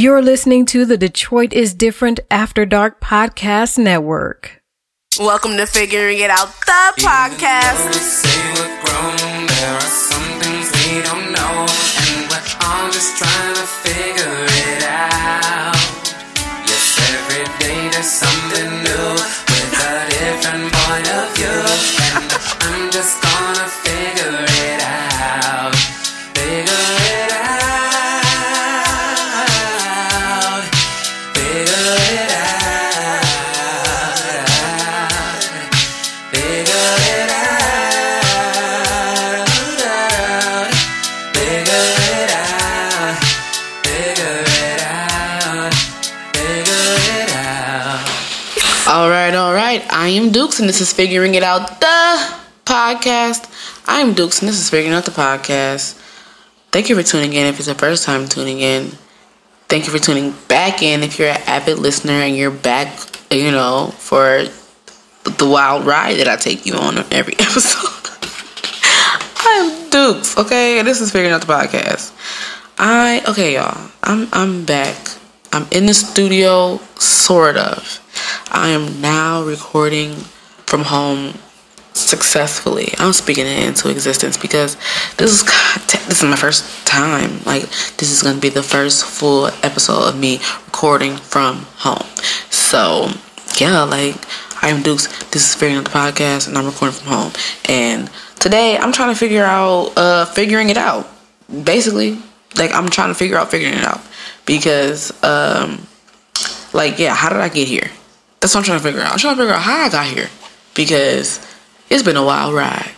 You're listening to the Detroit is Different After Dark Podcast Network. Welcome to Figuring It Out, the podcast. Say we're right. I am Dukes, and this is Figuring It Out, the podcast. I am Dukes, and this is Figuring Out the podcast. Thank you for tuning in if it's the first time tuning in. Thank you for tuning back in if you're an avid listener and you're back, you know, for the wild ride that I take you on every episode. I'm Dukes, okay? This is Figuring Out the podcast. I okay, y'all. I'm I'm back. I'm in the studio, sort of. I am now recording from home successfully. I'm speaking it into existence because this is this is my first time. Like this is gonna be the first full episode of me recording from home. So yeah, like I am Dukes. This is Figuring Out the podcast, and I'm recording from home. And today I'm trying to figure out, uh, figuring it out. Basically, like I'm trying to figure out figuring it out because, um, like yeah, how did I get here? That's what I'm trying to figure out. I'm trying to figure out how I got here because it's been a wild ride.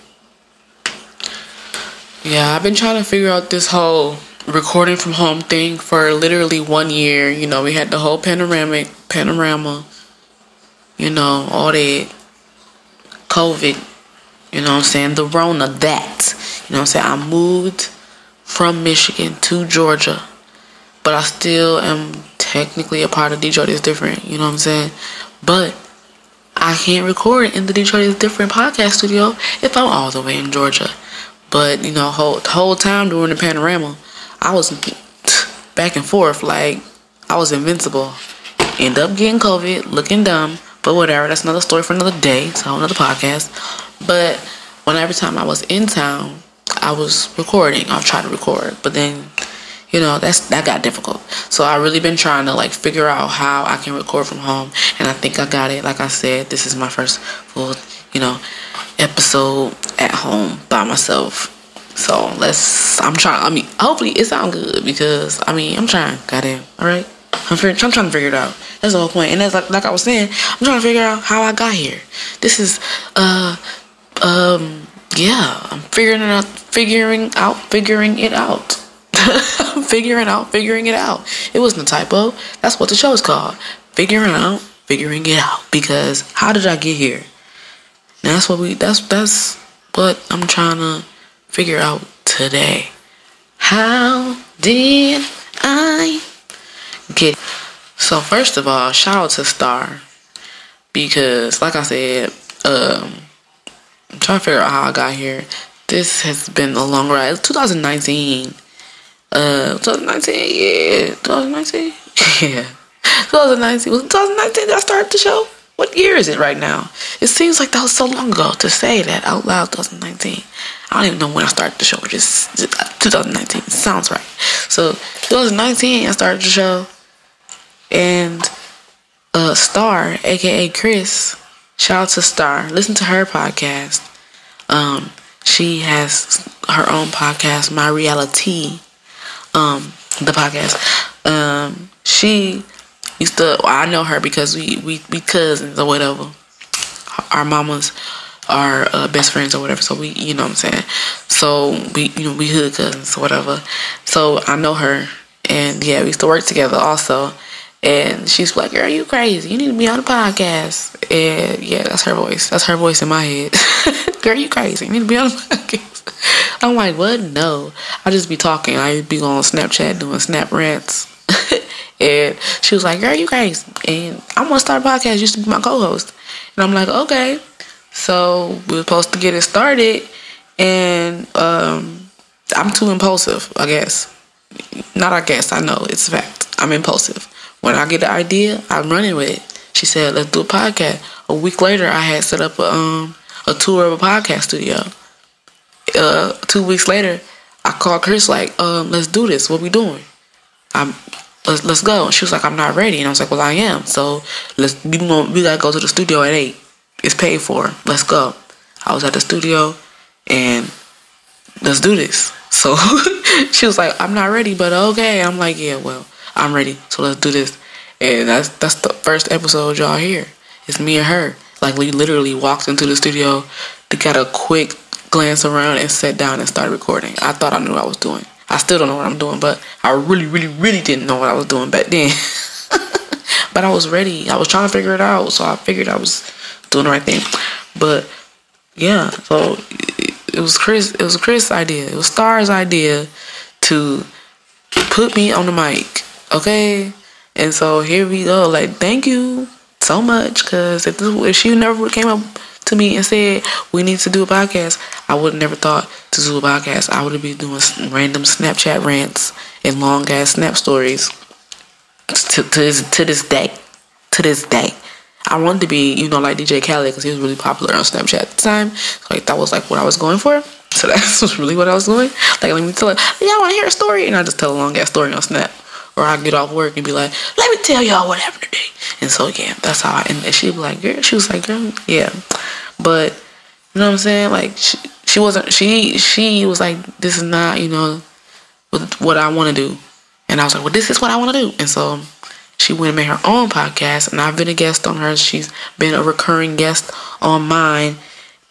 Yeah, I've been trying to figure out this whole recording from home thing for literally one year. You know, we had the whole panoramic panorama, you know, all that COVID, you know what I'm saying? The Rona, that. You know what I'm saying? I moved from Michigan to Georgia, but I still am technically a part of Detroit is different, you know what I'm saying? But I can't record in the Detroit is different podcast studio if I'm all the way in Georgia. But you know, whole whole time during the panorama, I was back and forth like I was invincible. End up getting COVID, looking dumb, but whatever. That's another story for another day. So another podcast. But when every time I was in town, I was recording. I'll try to record, but then you know that's that got difficult so i really been trying to like figure out how i can record from home and i think i got it like i said this is my first full you know episode at home by myself so let's i'm trying i mean hopefully it sound good because i mean i'm trying goddamn all right I'm, fig- I'm trying to figure it out. That's the whole point. And that's like, like I was saying, I'm trying to figure out how I got here. This is, uh, um, yeah, I'm figuring it out, figuring out, figuring it out. figuring out, figuring it out. It wasn't a typo. That's what the show is called. Figuring out, figuring it out. Because how did I get here? And that's what we. That's that's what I'm trying to figure out today. How did I get? So first of all, shout out to Star because, like I said, um, I'm trying to figure out how I got here. This has been a long ride. It's 2019. Uh, 2019, yeah, 2019, yeah, 2019. Was 2019 that I started the show? What year is it right now? It seems like that was so long ago to say that out loud. 2019. I don't even know when I started the show. Just 2019. Sounds right. So 2019, I started the show, and uh, Star, aka Chris, shout out to Star. Listen to her podcast. Um, she has her own podcast, My Reality um the podcast. Um she used to well, I know her because we we we cousins or whatever. Our mamas are uh, best friends or whatever. So we you know what I'm saying. So we you know we hood cousins or whatever. So I know her and yeah, we used to work together also. And she's like, "Girl, you crazy? You need to be on the podcast." And yeah, that's her voice. That's her voice in my head. Girl, you crazy? You need to be on the podcast. I'm like, what? No. I just be talking. I be on Snapchat doing snap rants. and she was like, girl, you crazy. And I'm going to start a podcast. You should be my co-host. And I'm like, okay. So we were supposed to get it started. And um, I'm too impulsive, I guess. not I guess, I know it's a fact. I'm impulsive. When I get an idea, I'm running with it. She said, let's do a podcast. A week later, I had set up a, um, a tour of a podcast studio. Uh, two weeks later, I called Chris like, um, let's do this. What we doing? I'm let's let's go. And she was like, I'm not ready. And I was like, Well I am. So let's know we gotta go to the studio at eight. It's paid for. Let's go. I was at the studio and let's do this. So she was like, I'm not ready, but okay. I'm like, Yeah, well, I'm ready. So let's do this. And that's that's the first episode y'all hear. It's me and her. Like we literally walked into the studio to get a quick glance around and sat down and started recording. I thought I knew what I was doing. I still don't know what I'm doing, but I really, really, really didn't know what I was doing back then. but I was ready. I was trying to figure it out, so I figured I was doing the right thing. But yeah, so it, it was Chris. It was Chris' idea. It was Star's idea to put me on the mic. Okay, and so here we go. Like, thank you so much, cause if this, if she never came up to me and said we need to do a podcast, I would have never thought to do a podcast. I would have been doing random Snapchat rants and long ass snap stories. To, to this to this day, to this day, I wanted to be you know like DJ Khaled because he was really popular on Snapchat at the time. So like that was like what I was going for. So that was really what I was doing. Like let me tell it. Y'all want to hear a story? And I just tell a long ass story on Snap. Or I get off work and be like, let me tell y'all what happened today. And so yeah, that's how I and she'd be like, girl, she was like, girl, yeah. But you know what I'm saying? Like she, she wasn't she she was like, this is not, you know, what I want to do. And I was like, well, this is what I want to do. And so she went and made her own podcast, and I've been a guest on hers. She's been a recurring guest on mine,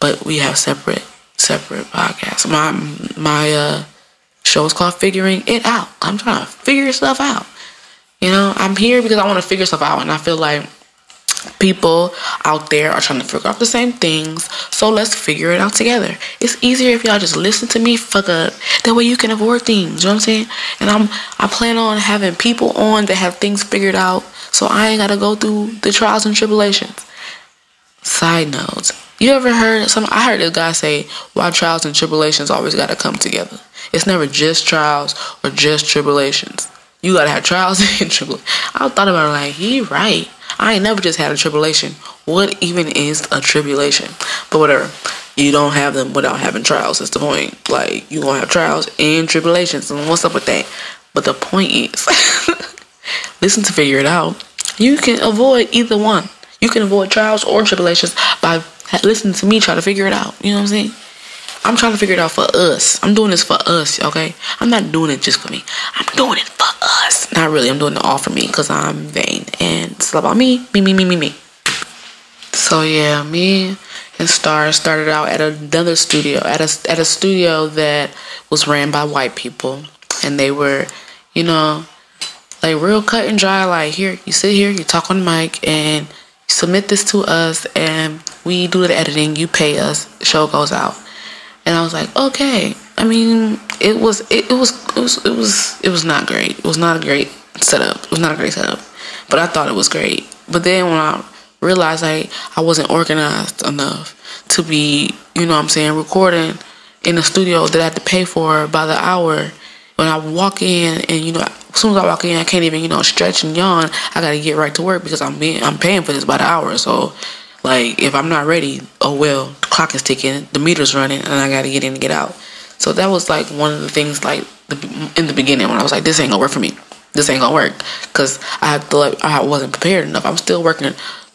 but we have separate separate podcasts. My my uh show is called Figuring It Out. I'm trying to figure stuff out. You know, I'm here because I want to figure stuff out, and I feel like people out there are trying to figure out the same things. So let's figure it out together. It's easier if y'all just listen to me fuck up. That way you can avoid things. You know what I'm saying? And I'm I plan on having people on that have things figured out, so I ain't gotta go through the trials and tribulations. Side notes. You ever heard some? I heard this guy say, "Why trials and tribulations always gotta come together? It's never just trials or just tribulations. You gotta have trials and tribulations." I thought about it like he right. I ain't never just had a tribulation. What even is a tribulation? But whatever. You don't have them without having trials. That's the point. Like you gonna have trials and tribulations, and what's up with that? But the point is, listen to figure it out. You can avoid either one. You can avoid trials or tribulations by listening to me try to figure it out. You know what I'm saying? I'm trying to figure it out for us. I'm doing this for us, okay? I'm not doing it just for me. I'm doing it for us. Not really. I'm doing it all for me because I'm vain and it's about me, me, me, me, me, me. So yeah, me and Star started out at another studio, at a at a studio that was ran by white people, and they were, you know, like real cut and dry. Like here, you sit here, you talk on the mic, and submit this to us, and we do the editing. You pay us. Show goes out, and I was like, okay. I mean, it was it, it was it was it was it was not great. It was not a great setup. It was not a great setup, but I thought it was great. But then when I realized like I wasn't organized enough to be, you know what I'm saying, recording in a studio that I had to pay for by the hour. When I walk in and you know as soon as I walk in I can't even, you know, stretch and yawn. I gotta get right to work because I'm being I'm paying for this by the hour. So like if I'm not ready, oh well, the clock is ticking, the meter's running and I gotta get in and get out. So that was like one of the things like the, in the beginning when I was like, this ain't gonna work for me. This ain't gonna work because I had to like I wasn't prepared enough. I'm still working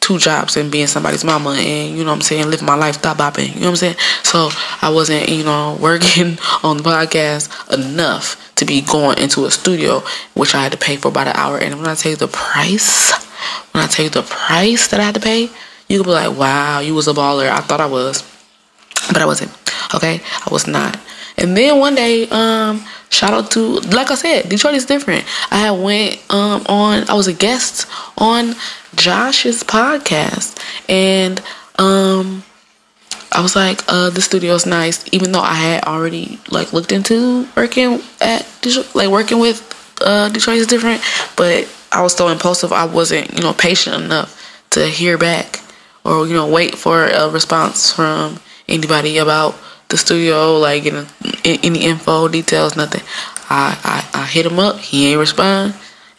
two jobs and being somebody's mama and you know what I'm saying living my life stop bopping you know what I'm saying so I wasn't you know working on the podcast enough to be going into a studio which I had to pay for about an hour and when I tell you the price when I tell you the price that I had to pay you could be like wow you was a baller. I thought I was but I wasn't okay? I was not. And then one day um shout out to like I said Detroit is different. I had went um on I was a guest on Josh's podcast and um I was like uh the studio's nice even though I had already like looked into working at like working with uh Detroit is different but I was so impulsive I wasn't you know patient enough to hear back or you know wait for a response from anybody about the studio like any info details nothing I, I, I hit him up. He ain't respond.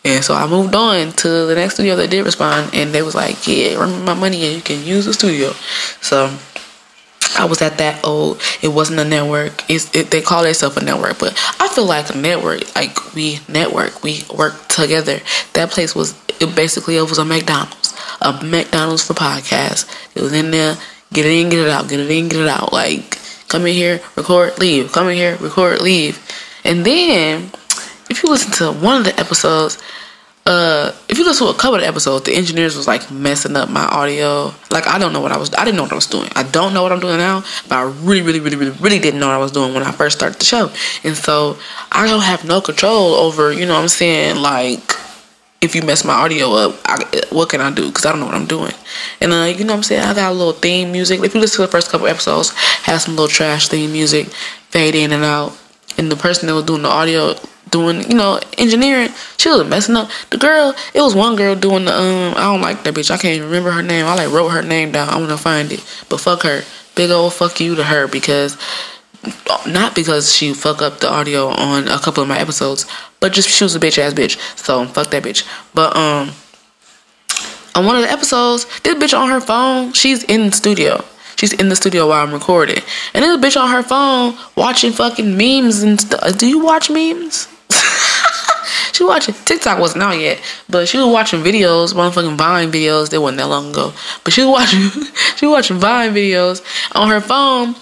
And so I moved on to the next studio that did respond, and they was like, "Yeah, remember my money, and you can use the studio." So I was at that old. It wasn't a network. It's it, they call themselves a network, but I feel like a network. Like we network, we work together. That place was it basically it was a McDonald's, a McDonald's for podcasts. It was in there. Get it in, get it out. Get it in, get it out. Like come in here, record, leave. Come in here, record, leave. And then if you listen to one of the episodes, uh, if you listen to a couple of episodes, the engineers was like messing up my audio. Like I don't know what I was. I didn't know what I was doing. I don't know what I'm doing now, but I really, really, really, really, really didn't know what I was doing when I first started the show. And so I don't have no control over. You know what I'm saying? Like if you mess my audio up, I, what can I do? Because I don't know what I'm doing. And uh, you know what I'm saying? I got a little theme music. If you listen to the first couple episodes, have some little trash theme music, fade in and out. And the person that was doing the audio doing, you know, engineering, she was messing up. The girl, it was one girl doing the um I don't like that bitch. I can't even remember her name. I like wrote her name down. I wanna find it. But fuck her. Big old fuck you to her because not because she fuck up the audio on a couple of my episodes, but just she was a bitch ass bitch. So fuck that bitch. But um on one of the episodes, this bitch on her phone, she's in the studio. She's in the studio while I'm recording. And this bitch on her phone watching fucking memes and stuff. Do you watch memes? she watching TikTok wasn't out yet, but she was watching videos, motherfucking Vine videos. They wasn't that long ago, but she was watching she was watching Vine videos on her phone,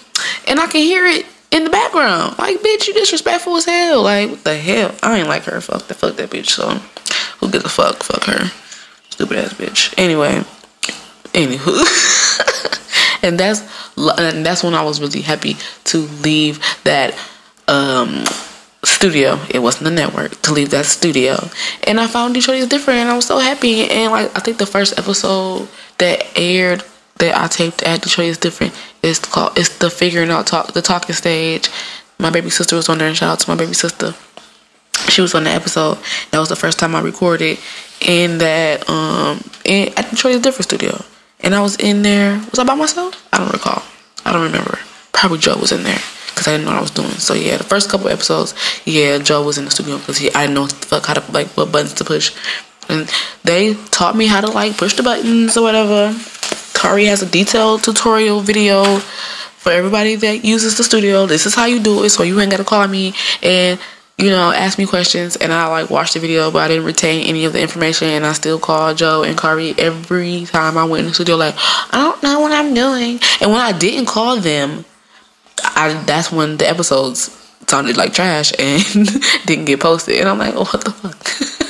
and I can hear it in the background. Like, bitch, you disrespectful as hell. Like, what the hell? I ain't like her. Fuck that. Fuck that bitch. So, who gives a fuck? Fuck her. Stupid ass bitch. Anyway, anywho, and that's and that's when I was really happy to leave that um studio. It wasn't a network to leave that studio, and I found Detroit is different, and I was so happy. And like I think the first episode that aired that I taped at Detroit is different. It's called it's the figuring out talk the talking stage. My baby sister was on there, and shout out to my baby sister. She was on the episode. That was the first time I recorded in that um in at Detroit is different studio. And I was in there. Was I by myself? I don't recall. I don't remember. Probably Joe was in there because I didn't know what I was doing. So yeah, the first couple episodes, yeah, Joe was in the studio because he I didn't know fuck how to like what buttons to push, and they taught me how to like push the buttons or whatever. Kari has a detailed tutorial video for everybody that uses the studio. This is how you do it, so you ain't gotta call me and you know ask me questions. And I like watched the video, but I didn't retain any of the information. And I still call Joe and Kari every time I went in the studio. Like I don't know what I'm doing. And when I didn't call them, I that's when the episodes sounded like trash and didn't get posted. And I'm like, oh, what the fuck.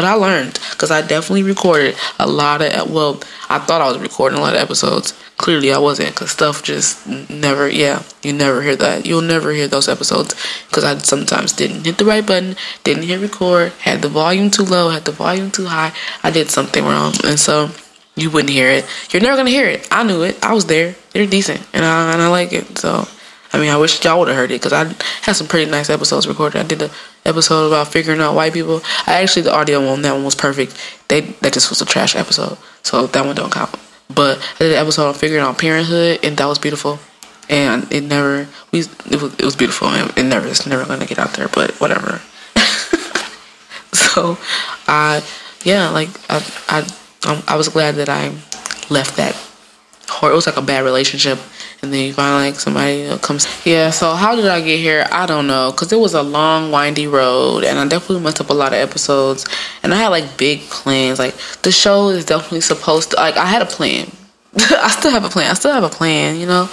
But I learned because I definitely recorded a lot of. Well, I thought I was recording a lot of episodes. Clearly, I wasn't because stuff just never. Yeah, you never hear that. You'll never hear those episodes because I sometimes didn't hit the right button, didn't hit record, had the volume too low, had the volume too high. I did something wrong, and so you wouldn't hear it. You're never gonna hear it. I knew it. I was there. They're decent, and I and I like it. So. I mean, I wish y'all would have heard it because I had some pretty nice episodes recorded. I did an episode about figuring out white people. I actually the audio on that one was perfect. They that just was a trash episode, so that one don't count. But I did an episode on figuring out parenthood, and that was beautiful. And it never we it was it was beautiful, and it never it's never gonna get out there. But whatever. so, I yeah, like I I um, I was glad that I left that. It was like a bad relationship and then you find like somebody comes. Yeah so how did i get here? I don't know because it was a long windy road and i definitely messed up a lot of episodes and i had like big plans. Like the show is definitely supposed to like i had a plan. I still have a plan. I still have a plan you know?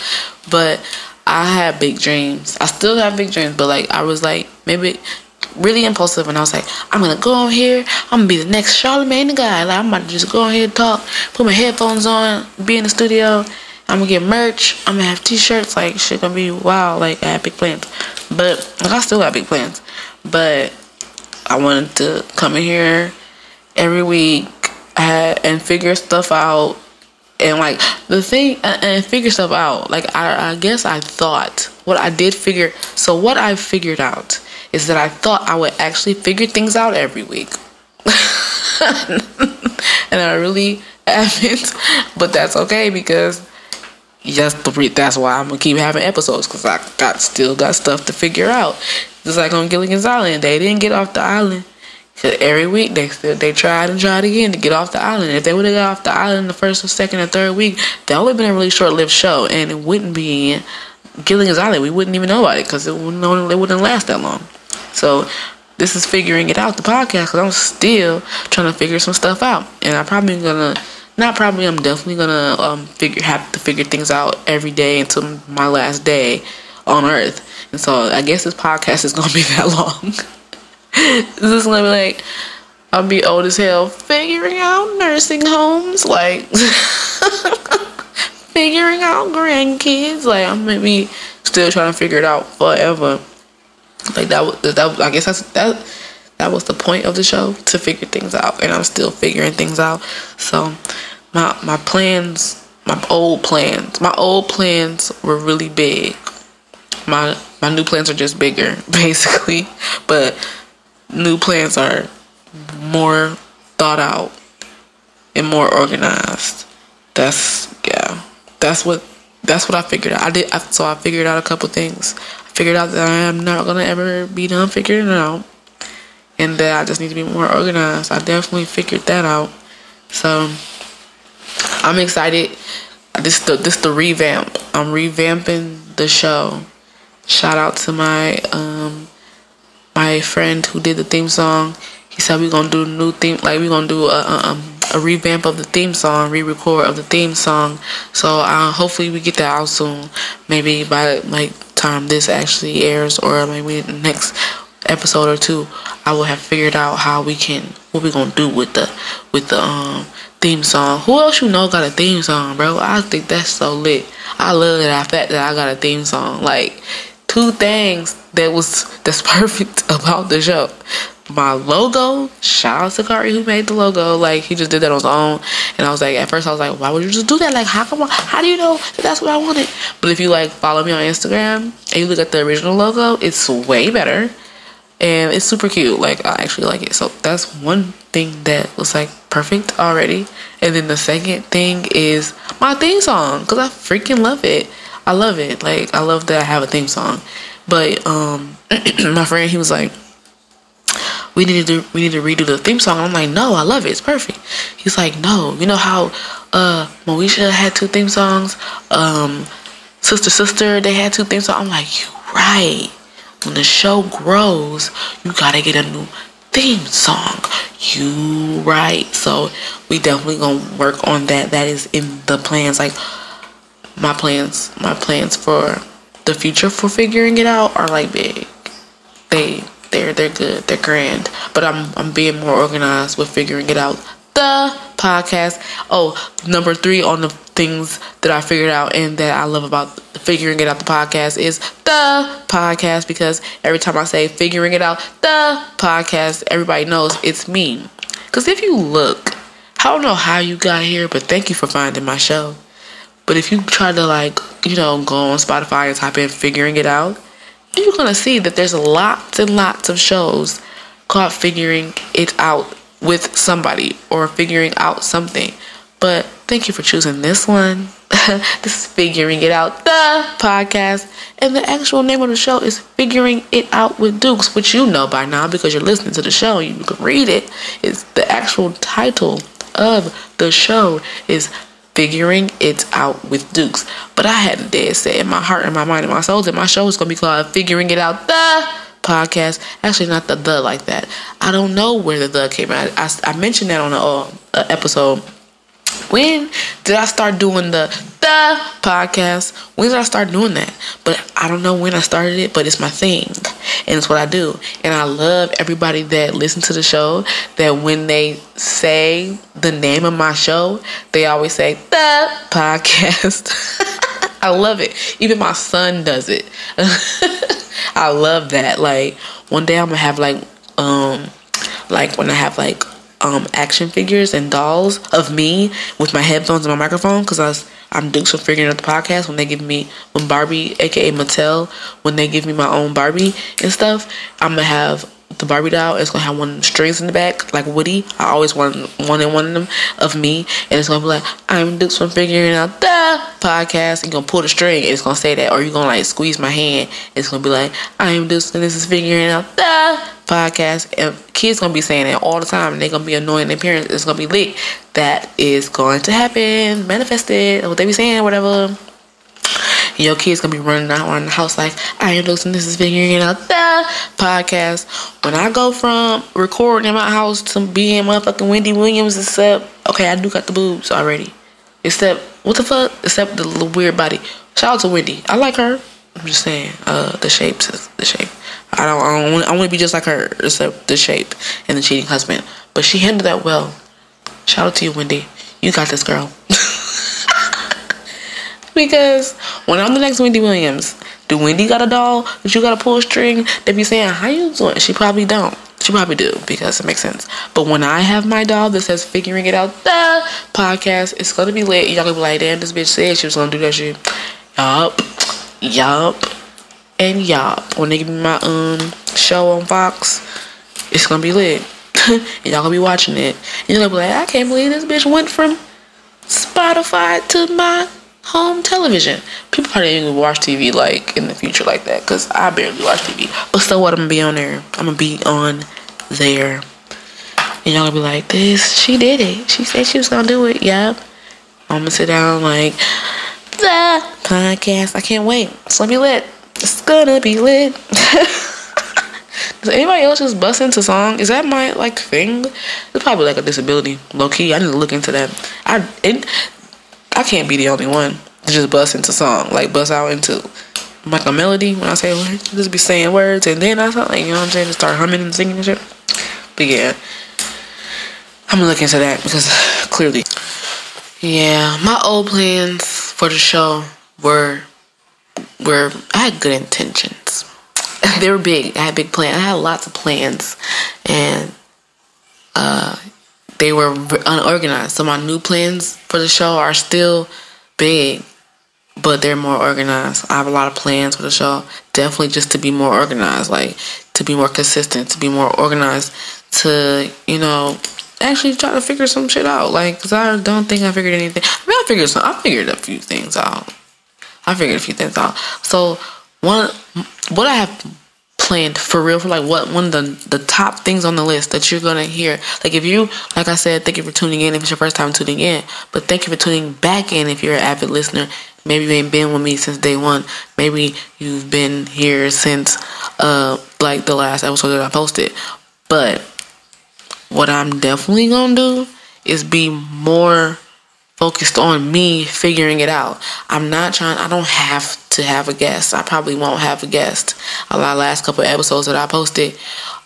But i had big dreams. I still have big dreams but like i was like maybe really impulsive and I was like, I'm gonna go on here, I'm gonna be the next Charlamagne guy. Like I'm about to just go on here and talk, put my headphones on, be in the studio, I'm gonna get merch. I'm gonna have T-shirts. Like shit gonna be wow. Like I have big plans, but like, I still got big plans. But I wanted to come in here every week and figure stuff out. And like the thing, uh, and figure stuff out. Like I, I guess I thought what I did figure. So what I figured out is that I thought I would actually figure things out every week. and I really haven't. But that's okay because Yes, the re- that's why I'm gonna keep having episodes because I got still got stuff to figure out. Just like on Gilligan's Island, they didn't get off the island. 'Cause every week they still they tried and tried again to get off the island. If they would have got off the island the first or second or third week, that would have been a really short lived show, and it wouldn't be in Gilligan's Island. We wouldn't even know about it because it wouldn't it wouldn't last that long. So this is figuring it out the podcast because I'm still trying to figure some stuff out, and I'm probably gonna not probably I'm definitely gonna um figure have to figure things out every day until my last day on Earth. And so I guess this podcast is gonna be that long. this is gonna be like I'll be old as hell figuring out nursing homes, like figuring out grandkids. Like I'm gonna be still trying to figure it out forever. Like that was that I guess that's that that was the point of the show to figure things out and I'm still figuring things out. So my my plans my old plans my old plans were really big. My my new plans are just bigger basically. But new plans are more thought out and more organized. That's yeah. That's what that's what I figured out. I did I, so I figured out a couple things. I figured out that I am not gonna ever be done figuring it out, and that I just need to be more organized. I definitely figured that out. So I'm excited. This the this the revamp. I'm revamping the show. Shout out to my um my friend who did the theme song. He said we're gonna do a new theme, like we're gonna do a, a um a revamp of the theme song, re-record of the theme song. So uh, hopefully we get that out soon. Maybe by like time this actually airs, or maybe next episode or two, I will have figured out how we can what we gonna do with the with the um theme song. Who else you know got a theme song, bro? I think that's so lit. I love that fact that I got a theme song. Like two things that was that's perfect about the show. My logo, shout out to Kari who made the logo. Like he just did that on his own, and I was like, at first I was like, why would you just do that? Like how come? How do you know that that's what I wanted? But if you like follow me on Instagram and you look at the original logo, it's way better, and it's super cute. Like I actually like it. So that's one thing that was like perfect already. And then the second thing is my theme song because I freaking love it. I love it. Like I love that I have a theme song. But um, my friend he was like we need to we need to redo the theme song. I'm like, no, I love it. It's perfect. He's like, no, you know how uh Moesha had two theme songs, um, Sister Sister they had two theme songs. I'm like, you right. When the show grows, you gotta get a new theme song. You right. So we definitely gonna work on that. That is in the plans. Like my plans, my plans for the future for figuring it out are like big. They they're they're good. They're grand. But I'm I'm being more organized with figuring it out. The podcast. Oh, number three on the things that I figured out and that I love about figuring it out the podcast is the podcast because every time I say figuring it out the podcast, everybody knows it's me. Because if you look, I don't know how you got here, but thank you for finding my show. But if you try to like, you know, go on Spotify and type in figuring it out, you're gonna see that there's lots and lots of shows called figuring it out with somebody or figuring out something. But thank you for choosing this one. this is Figuring It Out, the podcast. And the actual name of the show is Figuring It Out with Dukes, which you know by now because you're listening to the show. You can read it. It's the actual title of the show is Figuring It Out with Dukes. But I had a dead set in my heart and my mind and my soul that my show is going to be called Figuring It Out, the podcast. Actually, not the the like that. I don't know where the the came out. I, I mentioned that on a, uh, episode. When did I start doing the the podcast? When did I start doing that? But I don't know when I started it, but it's my thing. And it's what I do. And I love everybody that listens to the show that when they say the name of my show, they always say the podcast. I love it. Even my son does it. I love that. Like one day I'm gonna have like um like when I have like um action figures and dolls of me with my headphones and my microphone because I was I'm Dukes some figuring out the podcast when they give me when Barbie aka Mattel when they give me my own Barbie and stuff I'm gonna have the Barbie doll. It's gonna have one of them strings in the back, like Woody. I always wanted wanted one of them of me, and it's gonna be like, "I'm Dukes from figuring out the podcast." You're gonna pull the string, it's gonna say that, or you're gonna like squeeze my hand. It's gonna be like, "I'm Dukes, and this is figuring out the podcast." And kids gonna be saying that all the time, and they're gonna be annoying their parents. It's gonna be lit. That is going to happen. Manifested. What they be saying, whatever your kids gonna be running out around the house like I am losing this is figuring out the podcast. When I go from recording in my house to being motherfucking Wendy Williams, except okay, I do got the boobs already. Except what the fuck? Except the little weird body. Shout out to Wendy. I like her. I'm just saying, uh, the shape, the shape. I don't, I don't, want, I want to be just like her, except the shape and the cheating husband. But she handled that well. Shout out to you, Wendy. You got this, girl. because when I'm the next Wendy Williams, do Wendy got a doll that you got to pull a string? They be saying, "How you doing?" She probably don't. She probably do because it makes sense. But when I have my doll that says "Figuring It Out" the podcast, it's gonna be lit. Y'all gonna be like, "Damn, this bitch said she was gonna do that shit." Yup, yup, and yup. When they give me my um show on Fox, it's gonna be lit. y'all gonna be watching it. You're gonna be like, I can't believe this bitch went from Spotify to my home television. People probably gonna watch TV like in the future like that because I barely watch TV. But so what? I'm gonna be on there. I'm gonna be on there. And y'all gonna be like, this, she did it. She said she was gonna do it. Yep. I'm gonna sit down like, the podcast. I can't wait. It's gonna be lit. It's gonna be lit. Does anybody else just bust into song? Is that my like thing? It's probably like a disability, low key. I need to look into that. I it, I can't be the only one to just bust into song, like bust out into like a melody when I say words. Just be saying words and then I start like you know what I'm saying, just start humming and singing and shit. But yeah, I'm gonna look into that because clearly, yeah, my old plans for the show were were I had good intentions. they were big. I had big plans. I had lots of plans, and uh, they were unorganized. So my new plans for the show are still big, but they're more organized. I have a lot of plans for the show. Definitely just to be more organized, like to be more consistent, to be more organized, to you know actually try to figure some shit out. Like, cause I don't think I figured anything. I mean, I figured some. I figured a few things out. I figured a few things out. So one, what I have planned for real for like what one of the the top things on the list that you're gonna hear. Like if you, like I said, thank you for tuning in if it's your first time tuning in. But thank you for tuning back in if you're an avid listener. Maybe you ain't been with me since day one. Maybe you've been here since uh like the last episode that I posted. But what I'm definitely gonna do is be more focused on me figuring it out. I'm not trying I don't have to have a guest. I probably won't have a guest. A lot of last couple episodes that I posted,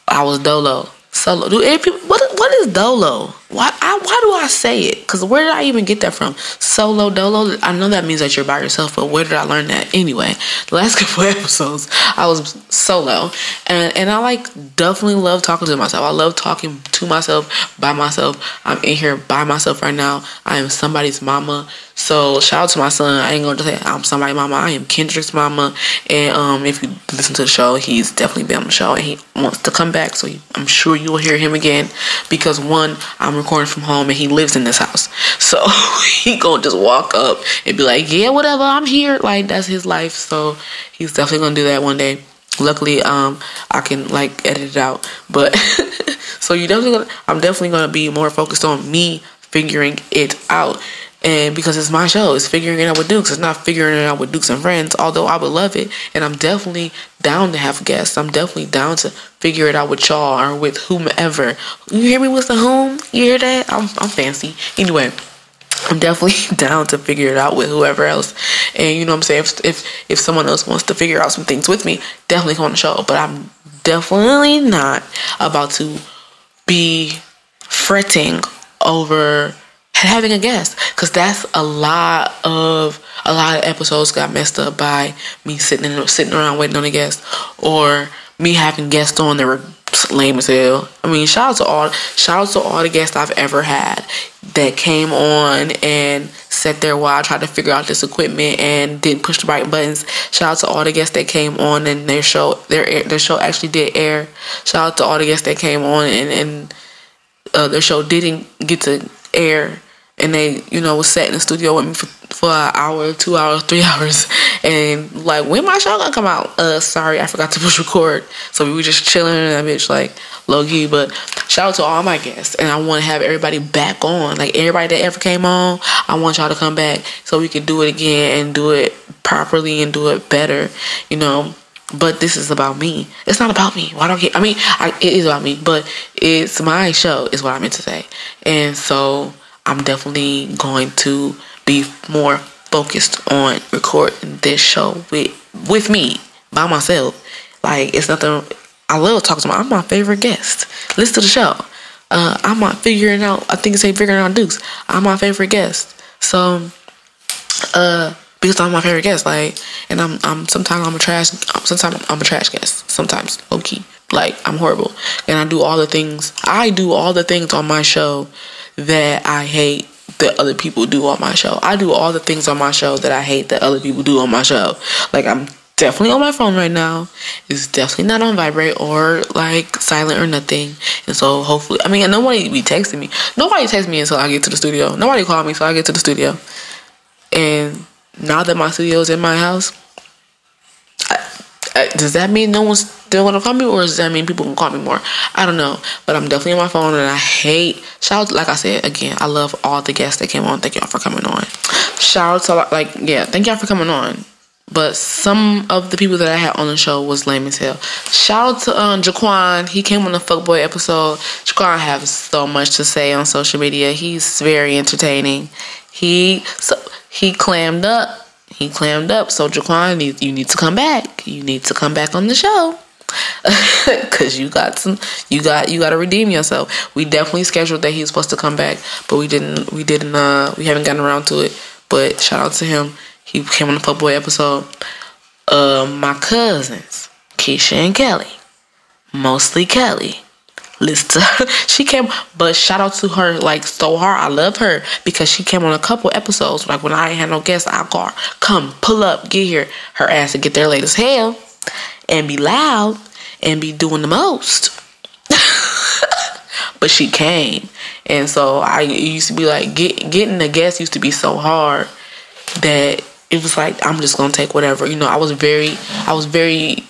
I was dolo. Solo. Do people, what what is dolo? Why I, why do I say it? Cuz where did I even get that from? Solo dolo. I know that means that you're by yourself, but where did I learn that? Anyway, the last couple episodes I was solo. And and I like definitely love talking to myself. I love talking to myself by myself. I'm in here by myself right now. I am somebody's mama. So shout out to my son. I ain't gonna just say I'm somebody's mama. I am Kendrick's mama. And um, if you listen to the show, he's definitely been on the show and he wants to come back. So I'm sure you will hear him again because one, I'm recording from home and he lives in this house. So he gonna just walk up and be like, yeah, whatever, I'm here. Like that's his life. So he's definitely gonna do that one day. Luckily, um, I can like edit it out. But so you definitely gonna, I'm definitely gonna be more focused on me figuring it out. And because it's my show, it's figuring it out with Dukes. It's not figuring it out with Dukes and friends, although I would love it. And I'm definitely down to have guests. I'm definitely down to figure it out with y'all or with whomever. You hear me with the whom? You hear that? I'm, I'm fancy. Anyway, I'm definitely down to figure it out with whoever else. And you know what I'm saying? If, if, if someone else wants to figure out some things with me, definitely come on the show. But I'm definitely not about to be fretting over having a guest because that's a lot of a lot of episodes got messed up by me sitting in, sitting around waiting on a guest or me having guests on that were lame as hell. I mean, shout out to all shout out to all the guests I've ever had that came on and sat there while I tried to figure out this equipment and didn't push the right buttons. Shout out to all the guests that came on and their show their their show actually did air. Shout out to all the guests that came on and and uh, their show didn't get to air and they you know sat in the studio with me for, for an hour, two hours, three hours, and like when my show gonna come out? Uh, sorry, I forgot to push record, so we were just chilling in that bitch like low key. But shout out to all my guests, and I want to have everybody back on, like everybody that ever came on. I want y'all to come back so we can do it again and do it properly and do it better, you know but this is about me. It's not about me. Why don't I? I mean, I, it is about me, but it's my show, is what I meant to say. And so I'm definitely going to be more focused on recording this show with with me by myself. Like it's nothing. I love talking to my. I'm my favorite guest. Listen to the show. Uh, I'm not figuring out. I think it's a figuring out Dukes. I'm my favorite guest. So, uh, because I'm my favorite guest. Like, and I'm I'm sometimes I'm a trash. Sometimes I'm a trash guest. Sometimes low key. Like I'm horrible, and I do all the things. I do all the things on my show that I hate that other people do on my show. I do all the things on my show that I hate that other people do on my show. Like I'm definitely on my phone right now. It's definitely not on vibrate or like silent or nothing. And so hopefully, I mean, nobody be texting me. Nobody texts me until I get to the studio. Nobody call me until I get to the studio. And now that my studio is in my house, does that mean no one's still gonna call me, or does that mean people can call me more? I don't know, but I'm definitely on my phone, and I hate shout. Out, like I said again, I love all the guests that came on. Thank y'all for coming on. Shout out to like yeah, thank y'all for coming on. But some of the people that I had on the show was lame as hell. Shout out to um, Jaquan. He came on the Fuckboy episode. Jaquan has so much to say on social media. He's very entertaining. He so he clammed up. He clammed up. So Jaquan, you need to come back. You need to come back on the show. Cause you got some, you got you got to redeem yourself. We definitely scheduled that he was supposed to come back, but we didn't. We didn't. Uh, we haven't gotten around to it. But shout out to him. He came on the Fuckboy episode. Uh, my cousins, Keisha and Kelly, mostly Kelly. Her. She came, but shout out to her like so hard. I love her because she came on a couple episodes. Like when I ain't had no guests, I call come, pull up, get here. Her ass to get there late as hell and be loud and be doing the most. but she came. And so I used to be like, get, getting the guests used to be so hard that it was like, I'm just to take whatever. You know, I was very, I was very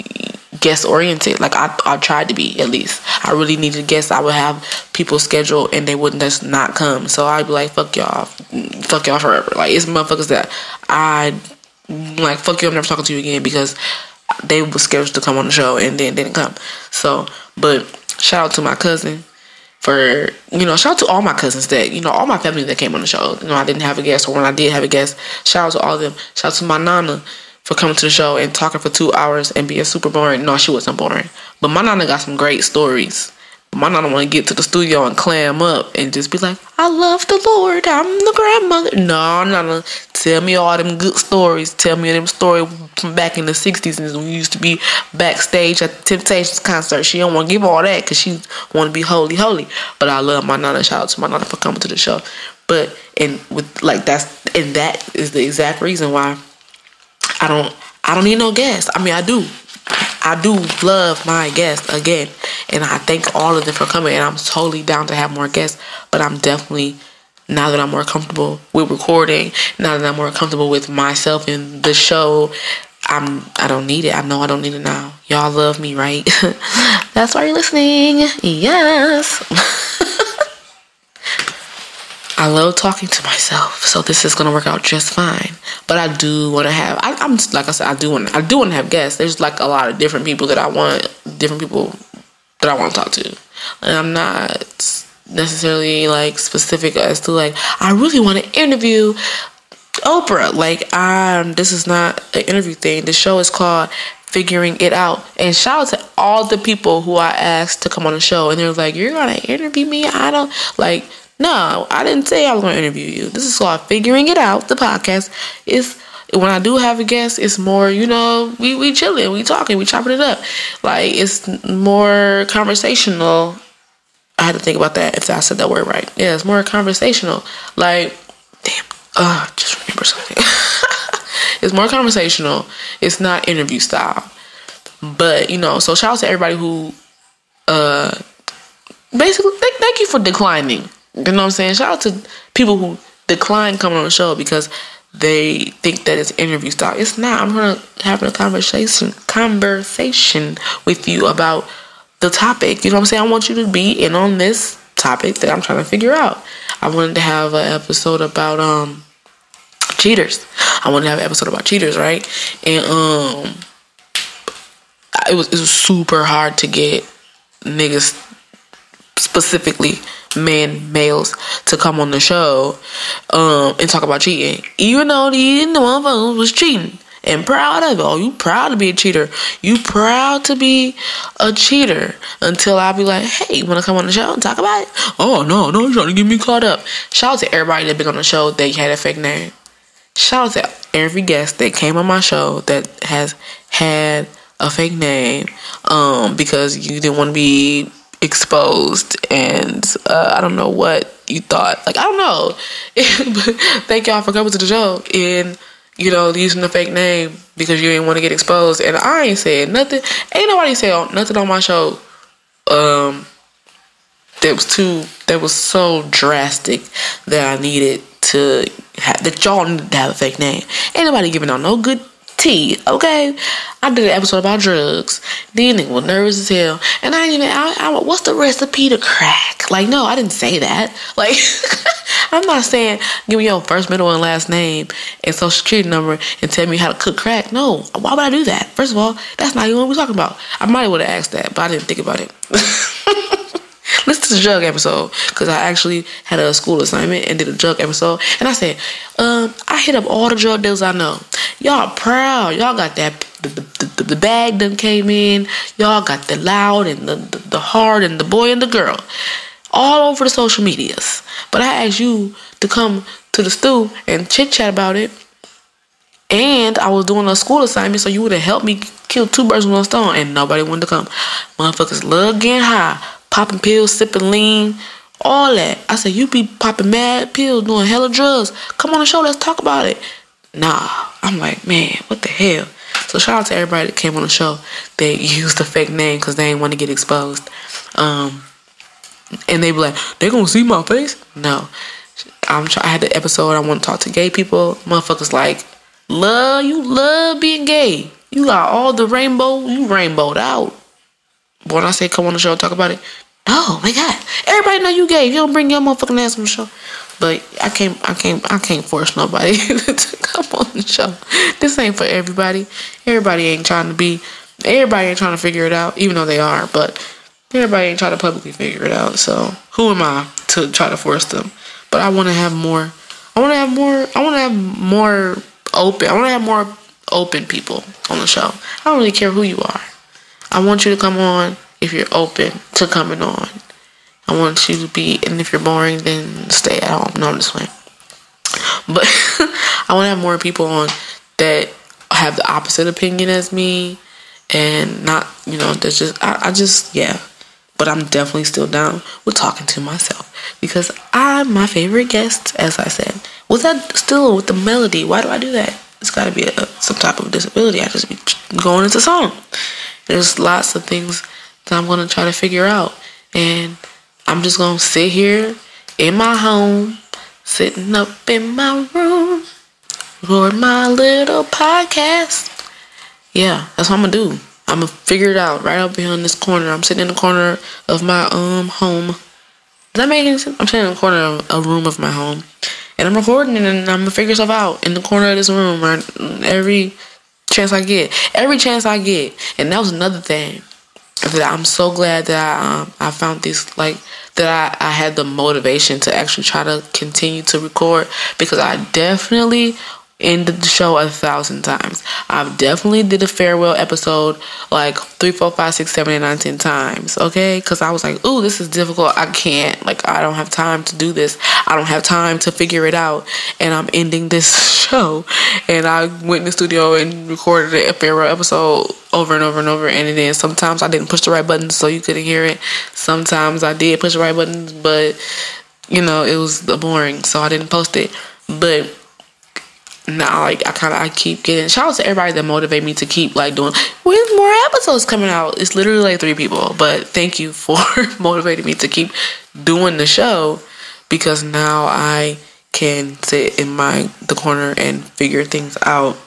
guest oriented. Like I, I tried to be at least. I really needed guests. I would have people scheduled and they wouldn't just not come. So I'd be like, fuck y'all, fuck y'all forever. Like it's motherfuckers that I like, fuck you. I'm never talking to you again because they were scheduled to come on the show and then didn't come. So, but shout out to my cousin for you know shout out to all my cousins that you know all my family that came on the show. You know I didn't have a guest or when I did have a guest, shout out to all of them. Shout out to my nana for coming to the show and talking for two hours and being super boring. No, she wasn't boring, but my nana got some great stories. My nana want to get to the studio and clam up and just be like, I love the Lord. I'm the grandmother. No, nana, tell me all them good stories. Tell me them stories from back in the 60s and when we used to be backstage at the Temptations concert. She don't want to give all that because she want to be holy, holy. But I love my nana. Shout out to my nana for coming to the show. But, and with, like, that's, and that is the exact reason why I don't, I don't need no guests. I mean, I do. I do love my guests again, and I thank all of them for coming. And I'm totally down to have more guests, but I'm definitely now that I'm more comfortable with recording, now that I'm more comfortable with myself and the show, I'm I don't need it. I know I don't need it now. Y'all love me, right? That's why you're listening. Yes. I love talking to myself, so this is gonna work out just fine. But I do want to have. I, am like I said, I do want. I do want to have guests. There's like a lot of different people that I want. Different people that I want to talk to, and I'm not necessarily like specific as to like I really want to interview Oprah. Like, um, this is not an interview thing. The show is called figuring it out. And shout out to all the people who I asked to come on the show, and they're like, "You're gonna interview me?" I don't like. No, I didn't say I was going to interview you. This is called Figuring It Out, the podcast. It's when I do have a guest, it's more, you know, we we chilling, we talking, we chopping it up. Like it's more conversational. I had to think about that if I said that word right. Yeah, it's more conversational. Like, damn, uh just remember something. it's more conversational. It's not interview style. But, you know, so shout out to everybody who uh basically thank, thank you for declining. You know what I'm saying? Shout out to people who decline coming on the show because they think that it's interview style. It's not. I'm gonna have a conversation conversation with you about the topic. You know what I'm saying? I want you to be in on this topic that I'm trying to figure out. I wanted to have an episode about um cheaters. I wanted to have an episode about cheaters, right? And um it was it was super hard to get niggas specifically men males to come on the show um and talk about cheating. Even though these motherfuckers was cheating. And proud of it. Oh you proud to be a cheater. You proud to be a cheater. Until i'll be like hey you want to come on the show and talk about it? Oh no no you're trying to get me caught up. Shout out to everybody that been on the show that had a fake name. Shout out to every guest that came on my show that has had a fake name. Um because you didn't want to be exposed and uh, I don't know what you thought. Like I don't know. Thank y'all for coming to the show and you know using the fake name because you didn't want to get exposed. And I ain't saying nothing. Ain't nobody said nothing on my show. Um, that was too. That was so drastic that I needed to have that y'all needed to have a fake name. Ain't nobody giving out no good tea, okay? I did an episode about drugs. Then nigga was nervous as hell. And I didn't even, I, I, what's the recipe to crack? Like, no, I didn't say that. Like, I'm not saying give me your first, middle, and last name and social security number and tell me how to cook crack. No, why would I do that? First of all, that's not even what we're talking about. I might would have asked that, but I didn't think about it. listen to the drug episode because I actually had a school assignment and did a drug episode. And I said, um, I hit up all the drug dealers I know. Y'all proud. Y'all got that. The, the, the, bag done came in. Y'all got the loud and the, the, the hard and the boy and the girl. All over the social medias. But I asked you to come to the stew and chit chat about it. And I was doing a school assignment, so you would have helped me kill two birds with one stone, and nobody wanted to come. Motherfuckers love getting high, popping pills, sipping lean, all that. I said, you be popping mad pills, doing hella drugs. Come on the show, let's talk about it. Nah, I'm like, man, what the hell? So shout out to everybody that came on the show. They used the fake name because they didn't want to get exposed. Um, and they be like, they gonna see my face? No. I'm try- I had the episode. I want to talk to gay people. Motherfuckers like, love you, love being gay. You got all the rainbow. You rainbowed out. When I say come on the show talk about it, no, my God, everybody know you gay. You don't bring your motherfucking ass on the show, but I can't, I can't, I can't force nobody to come on the show. This ain't for everybody. Everybody ain't trying to be. Everybody ain't trying to figure it out, even though they are. But everybody ain't trying to publicly figure it out. So who am I to try to force them? But I want to have more. I want to have more. I want to have more open. I want to have more open people on the show. I don't really care who you are. I want you to come on if you're open to coming on. I want you to be, and if you're boring, then stay at home. No, I'm just playing. But I want to have more people on that have the opposite opinion as me, and not, you know, that's just, I, I just, yeah. But I'm definitely still down with talking to myself because I'm my favorite guest, as I said. Was that still with the melody? Why do I do that? It's got to be a, some type of disability. I just be going into song. There's lots of things that I'm gonna try to figure out, and I'm just gonna sit here in my home, sitting up in my room, record my little podcast. Yeah, that's what I'm gonna do. I'm gonna figure it out right up in this corner. I'm sitting in the corner of my um home. Does that make any sense? I'm sitting in the corner of a room of my home, and I'm recording, and I'm gonna figure stuff out in the corner of this room. Right, every chance I get, every chance I get, and that was another thing that I'm so glad that I um, I found this like that I, I had the motivation to actually try to continue to record because I definitely ended the show a thousand times. I've definitely did a farewell episode like three, four, five, six, seven, eight, nine, ten times. Okay, because I was like, "Ooh, this is difficult. I can't. Like, I don't have time to do this. I don't have time to figure it out." And I'm ending this show, and I went in the studio and recorded a farewell episode over and over and over. And then sometimes I didn't push the right buttons, so you couldn't hear it. Sometimes I did push the right buttons, but you know it was boring, so I didn't post it. But now like I kind of I keep getting shout out to everybody that motivate me to keep like doing with more episodes coming out. It's literally like three people, but thank you for motivating me to keep doing the show because now I can sit in my the corner and figure things out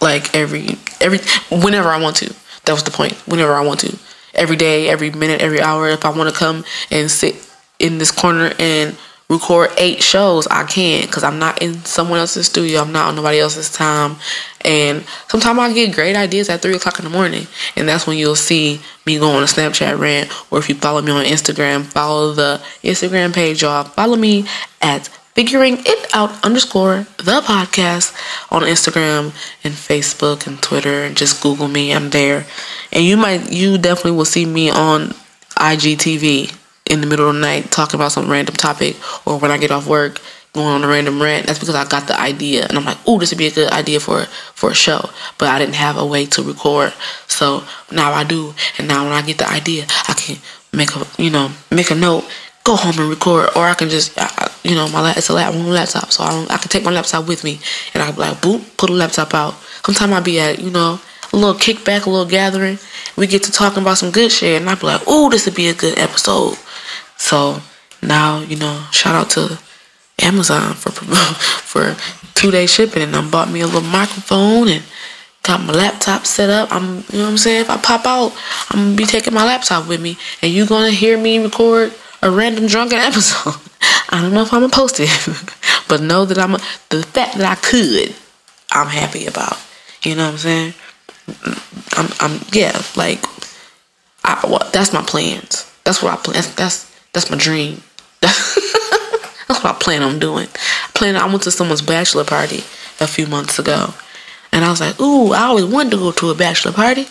like every every whenever I want to. That was the point. Whenever I want to. Every day, every minute, every hour. If I want to come and sit in this corner and record eight shows, I can't because I'm not in someone else's studio. I'm not on nobody else's time. And sometimes I get great ideas at three o'clock in the morning, and that's when you'll see me go on a Snapchat rant. Or if you follow me on Instagram, follow the Instagram page, y'all. Follow me at figuring it out underscore the podcast on Instagram and Facebook and Twitter and just Google me. I'm there. And you might you definitely will see me on IGTV in the middle of the night talking about some random topic or when I get off work going on a random rant. That's because I got the idea and I'm like, oh, this would be a good idea for for a show. But I didn't have a way to record. So now I do. And now when I get the idea, I can make a you know, make a note go home and record, or I can just, you know, my it's a lap, one laptop, so I, don't, I can take my laptop with me, and I can be like, boop, put the laptop out. Sometimes I'll be at, you know, a little kickback, a little gathering. We get to talking about some good shit, and I be like, oh, this would be a good episode. So now, you know, shout out to Amazon for for two day shipping, and I bought me a little microphone and got my laptop set up. I'm, you know what I'm saying. If I pop out, I'm gonna be taking my laptop with me, and you gonna hear me record a random drunken episode. I don't know if I'm gonna post it, but know that I'm a, the fact that I could, I'm happy about. You know what I'm saying? I'm, I'm yeah, like, I well, that's my plans. That's what I plan. That's that's, that's my dream. that's what I plan on doing. I plan. I went to someone's bachelor party a few months ago, and I was like, "Ooh, I always wanted to go to a bachelor party."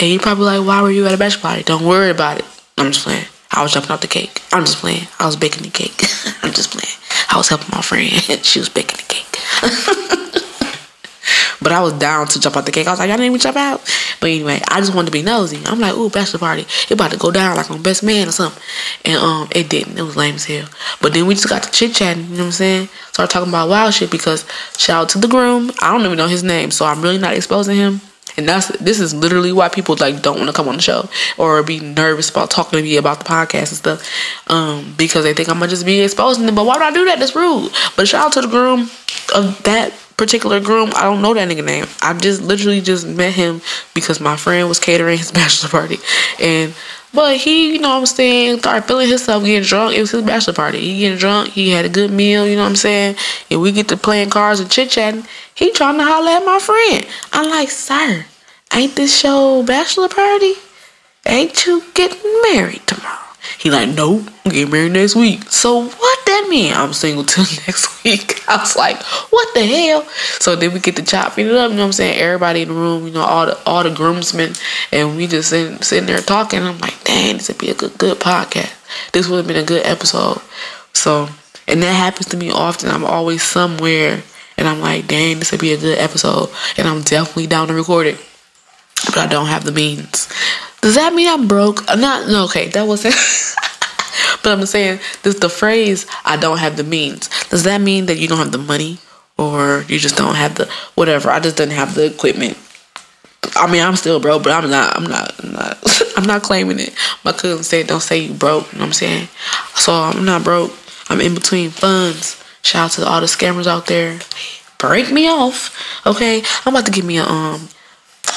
And you're probably like, "Why were you at a bachelor party?" Don't worry about it. I'm just playing. I was jumping off the cake. I'm just playing. I was baking the cake. I'm just playing. I was helping my friend. she was baking the cake. But I was down to jump out the cake. I was like, y'all didn't even jump out. But anyway, I just wanted to be nosy. I'm like, ooh, bachelor party. It about to go down like on Best Man or something. And um, it didn't. It was lame as hell. But then we just got to chit chatting. You know what I'm saying? Started talking about wild shit because shout out to the groom. I don't even know his name, so I'm really not exposing him and that's this is literally why people like don't want to come on the show or be nervous about talking to me about the podcast and stuff um, because they think i'm gonna just be exposing them but why would i do that that's rude but shout out to the groom of that particular groom i don't know that nigga name i just literally just met him because my friend was catering his bachelor party and but he, you know what I'm saying, started feeling himself getting drunk. It was his bachelor party. He getting drunk. He had a good meal, you know what I'm saying? And we get to playing cards and chit chatting. He trying to holler at my friend. I'm like, sir, ain't this show bachelor party? Ain't you getting married tomorrow? He like, nope, I'm getting married next week. So what that mean? I'm single till next week. I was like, what the hell? So then we get to chopping it up, you know what I'm saying? Everybody in the room, you know, all the all the groomsmen, and we just sitting, sitting there talking. I'm like, dang, this would be a good good podcast. This would have been a good episode. So, and that happens to me often. I'm always somewhere, and I'm like, dang, this would be a good episode, and I'm definitely down to record it, but I don't have the means. Does that mean I'm broke? I'm not. No, okay, that wasn't. but I'm saying this the phrase I don't have the means. Does that mean that you don't have the money or you just don't have the whatever? I just didn't have the equipment. I mean, I'm still broke, but I'm not. I'm not. I'm not. I'm not claiming it. My cousin said, "Don't say you broke." You know what I'm saying? So I'm not broke. I'm in between funds. Shout out to all the scammers out there. Break me off, okay? I'm about to give me a um.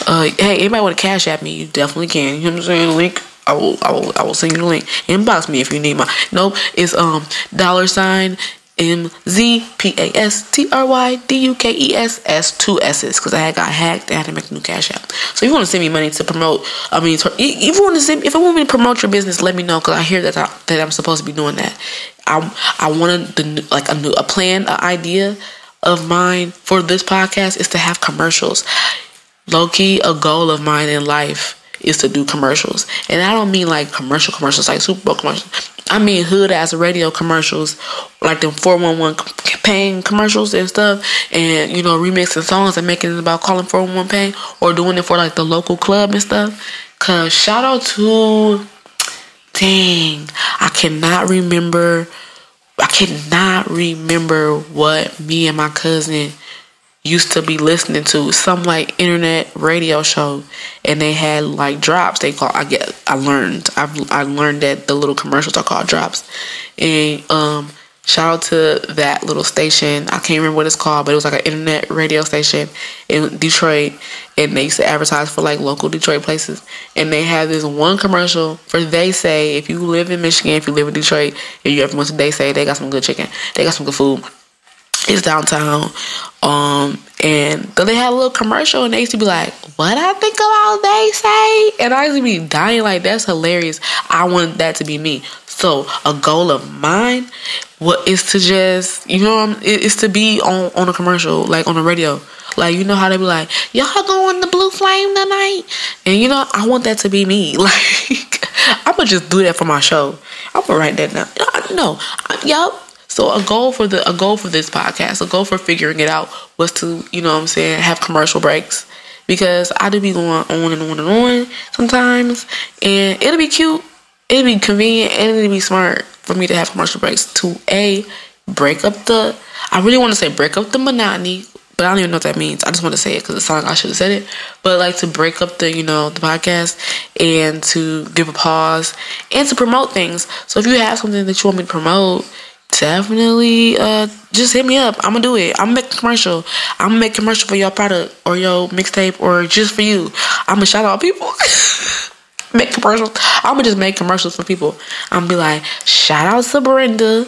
Uh, hey, anybody want to cash at me? You definitely can. You know what I'm saying? Link I will, I will, I will send you the link. Inbox me if you need my. Nope, it's um dollar sign M Z P A S T R Y D U K E S S two S's because I had got hacked. I had to make a new cash app. So if you want to send me money to promote, I mean, if you want to send, if you want me to promote your business, let me know because I hear that I, that I'm supposed to be doing that. I I wanted the like a new a plan, an idea of mine for this podcast is to have commercials. Low key, a goal of mine in life is to do commercials. And I don't mean like commercial commercials, like Super Bowl commercials. I mean hood ass radio commercials, like them 411 pain commercials and stuff. And, you know, remixing songs and making it about calling 411 pain or doing it for like the local club and stuff. Cause shout out to, dang, I cannot remember I cannot remember what me and my cousin used to be listening to some like internet radio show and they had like drops. They call I get I learned I've I learned that the little commercials are called drops. And um shout out to that little station. I can't remember what it's called but it was like an internet radio station in Detroit and they used to advertise for like local Detroit places. And they had this one commercial for they say if you live in Michigan if you live in Detroit if you ever went to they say they got some good chicken they got some good food it's downtown. Um, and then they had a little commercial, and they used to be like, "What I think about they say," and I used to be dying like, "That's hilarious." I want that to be me. So a goal of mine, what is to just you know, it's to be on on a commercial, like on the radio. Like you know how they be like, y'all going the blue flame tonight, and you know I want that to be me. Like I'm gonna just do that for my show. I'm gonna write that down. No, yup. So a goal for the a goal for this podcast, a goal for figuring it out was to, you know what I'm saying, have commercial breaks. Because I do be going on and on and on sometimes. And it'll be cute, it'll be convenient, and it'll be smart for me to have commercial breaks to A, break up the I really want to say break up the monotony, but I don't even know what that means. I just want to say it because it sounds like I should have said it. But like to break up the, you know, the podcast and to give a pause and to promote things. So if you have something that you want me to promote, definitely uh just hit me up. I'm gonna do it. I'm gonna make a commercial. I'm gonna make a commercial for your product or your mixtape or just for you. I'm gonna shout out people. make commercials. I'm gonna just make commercials for people. I'm gonna be like, shout out to Brenda.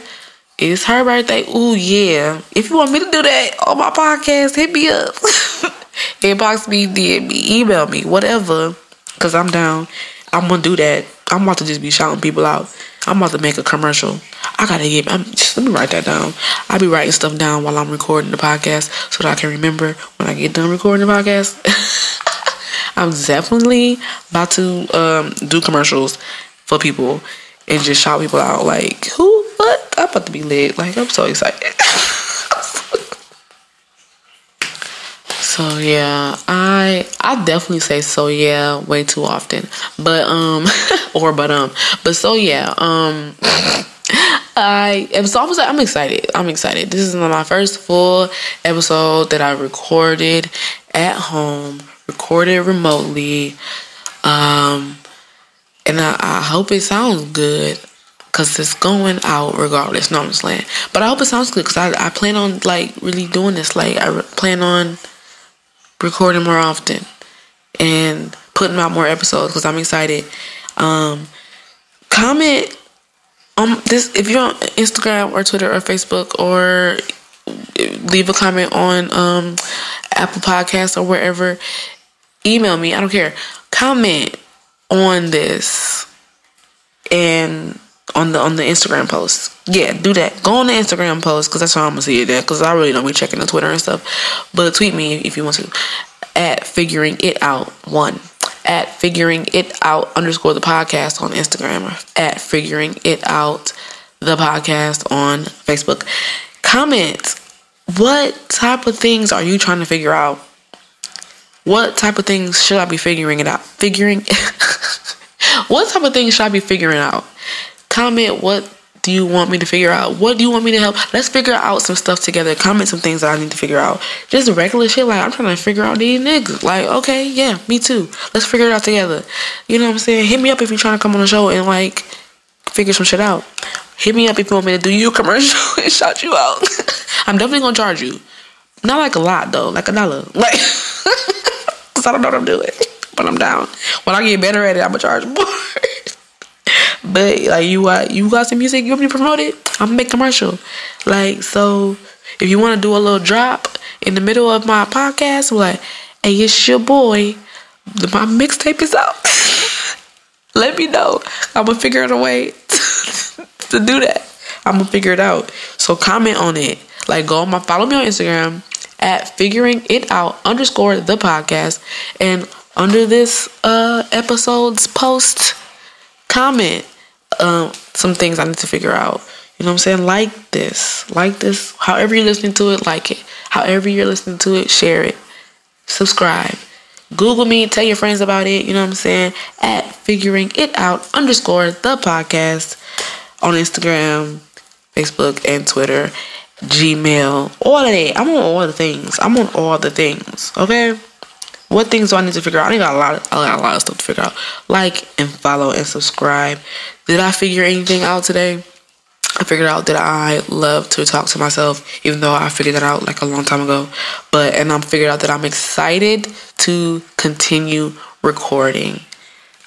It's her birthday. Ooh yeah. If you want me to do that on my podcast, hit me up. Inbox me, DM me, email me, whatever. Cause I'm down. I'm gonna do that. I'm about to just be shouting people out. I'm about to make a commercial. I gotta get. I'm, just, let me write that down. I'll be writing stuff down while I'm recording the podcast so that I can remember when I get done recording the podcast. I'm definitely about to um, do commercials for people and just shout people out. Like, who? What? I'm about to be lit. Like, I'm so excited. So yeah, I I definitely say so yeah way too often. But um or but um but so yeah, um I am so I'm excited. I'm excited. This is my first full episode that I recorded at home, recorded remotely. Um and I, I hope it sounds good because it's going out regardless. No, I'm just. But I hope it sounds good because I, I plan on like really doing this. Like I plan on recording more often and putting out more episodes because I'm excited. Um, comment on this if you're on Instagram or Twitter or Facebook or leave a comment on um, Apple Podcasts or wherever. Email me. I don't care. Comment on this and on the on the Instagram post. Yeah, do that. Go on the Instagram post because that's how I'm gonna see it there. Because I really don't be checking the Twitter and stuff. But tweet me if you want to at figuring it out one at figuring it out underscore the podcast on Instagram at figuring it out the podcast on Facebook. Comment what type of things are you trying to figure out? What type of things should I be figuring it out? Figuring what type of things should I be figuring out? Comment what do you want me to figure out? What do you want me to help? Let's figure out some stuff together. Comment some things that I need to figure out. Just regular shit. Like, I'm trying to figure out these niggas. Like, okay, yeah, me too. Let's figure it out together. You know what I'm saying? Hit me up if you're trying to come on the show and, like, figure some shit out. Hit me up if you want me to do you a commercial and shout you out. I'm definitely to charge you. Not like a lot, though. Like a dollar. Like, because I don't know what I'm doing. But I'm down. When I get better at it, I'm to charge more. But like you got you got some music you want me to promote it? I'm gonna make commercial. Like so if you wanna do a little drop in the middle of my podcast, like, hey, it's your boy. My mixtape is out. Let me know. I'm gonna figure out a way to do that. I'm gonna figure it out. So comment on it. Like go on my follow me on Instagram at figuring it out underscore the podcast and under this uh episode's post comment um, some things I need to figure out. You know what I'm saying? Like this. Like this. However you're listening to it, like it. However you're listening to it, share it. Subscribe. Google me, tell your friends about it, you know what I'm saying? At figuring it out underscore the podcast on Instagram. Facebook and Twitter, Gmail, all of that. I'm on all the things. I'm on all the things. Okay. What things do I need to figure out? I got a lot. Of, I got a lot of stuff to figure out. Like and follow and subscribe. Did I figure anything out today? I figured out that I love to talk to myself, even though I figured that out like a long time ago. But and I'm figured out that I'm excited to continue recording.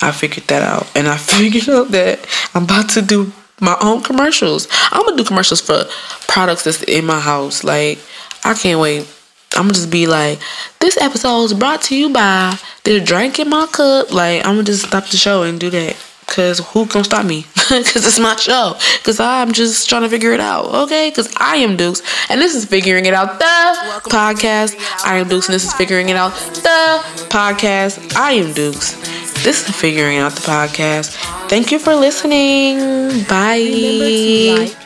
I figured that out, and I figured out that I'm about to do my own commercials. I'm gonna do commercials for products that's in my house. Like I can't wait. I'm gonna just be like, this episode is brought to you by the drink in my cup. Like I'm gonna just stop the show and do that. Cause who can stop me? Cause it's my show. Cause I'm just trying to figure it out. Okay? Cause I am Dukes, and this is figuring it out. The podcast. I am Dukes, and this is figuring it out. The podcast. I am Dukes. This is figuring out the podcast. Thank you for listening. Bye.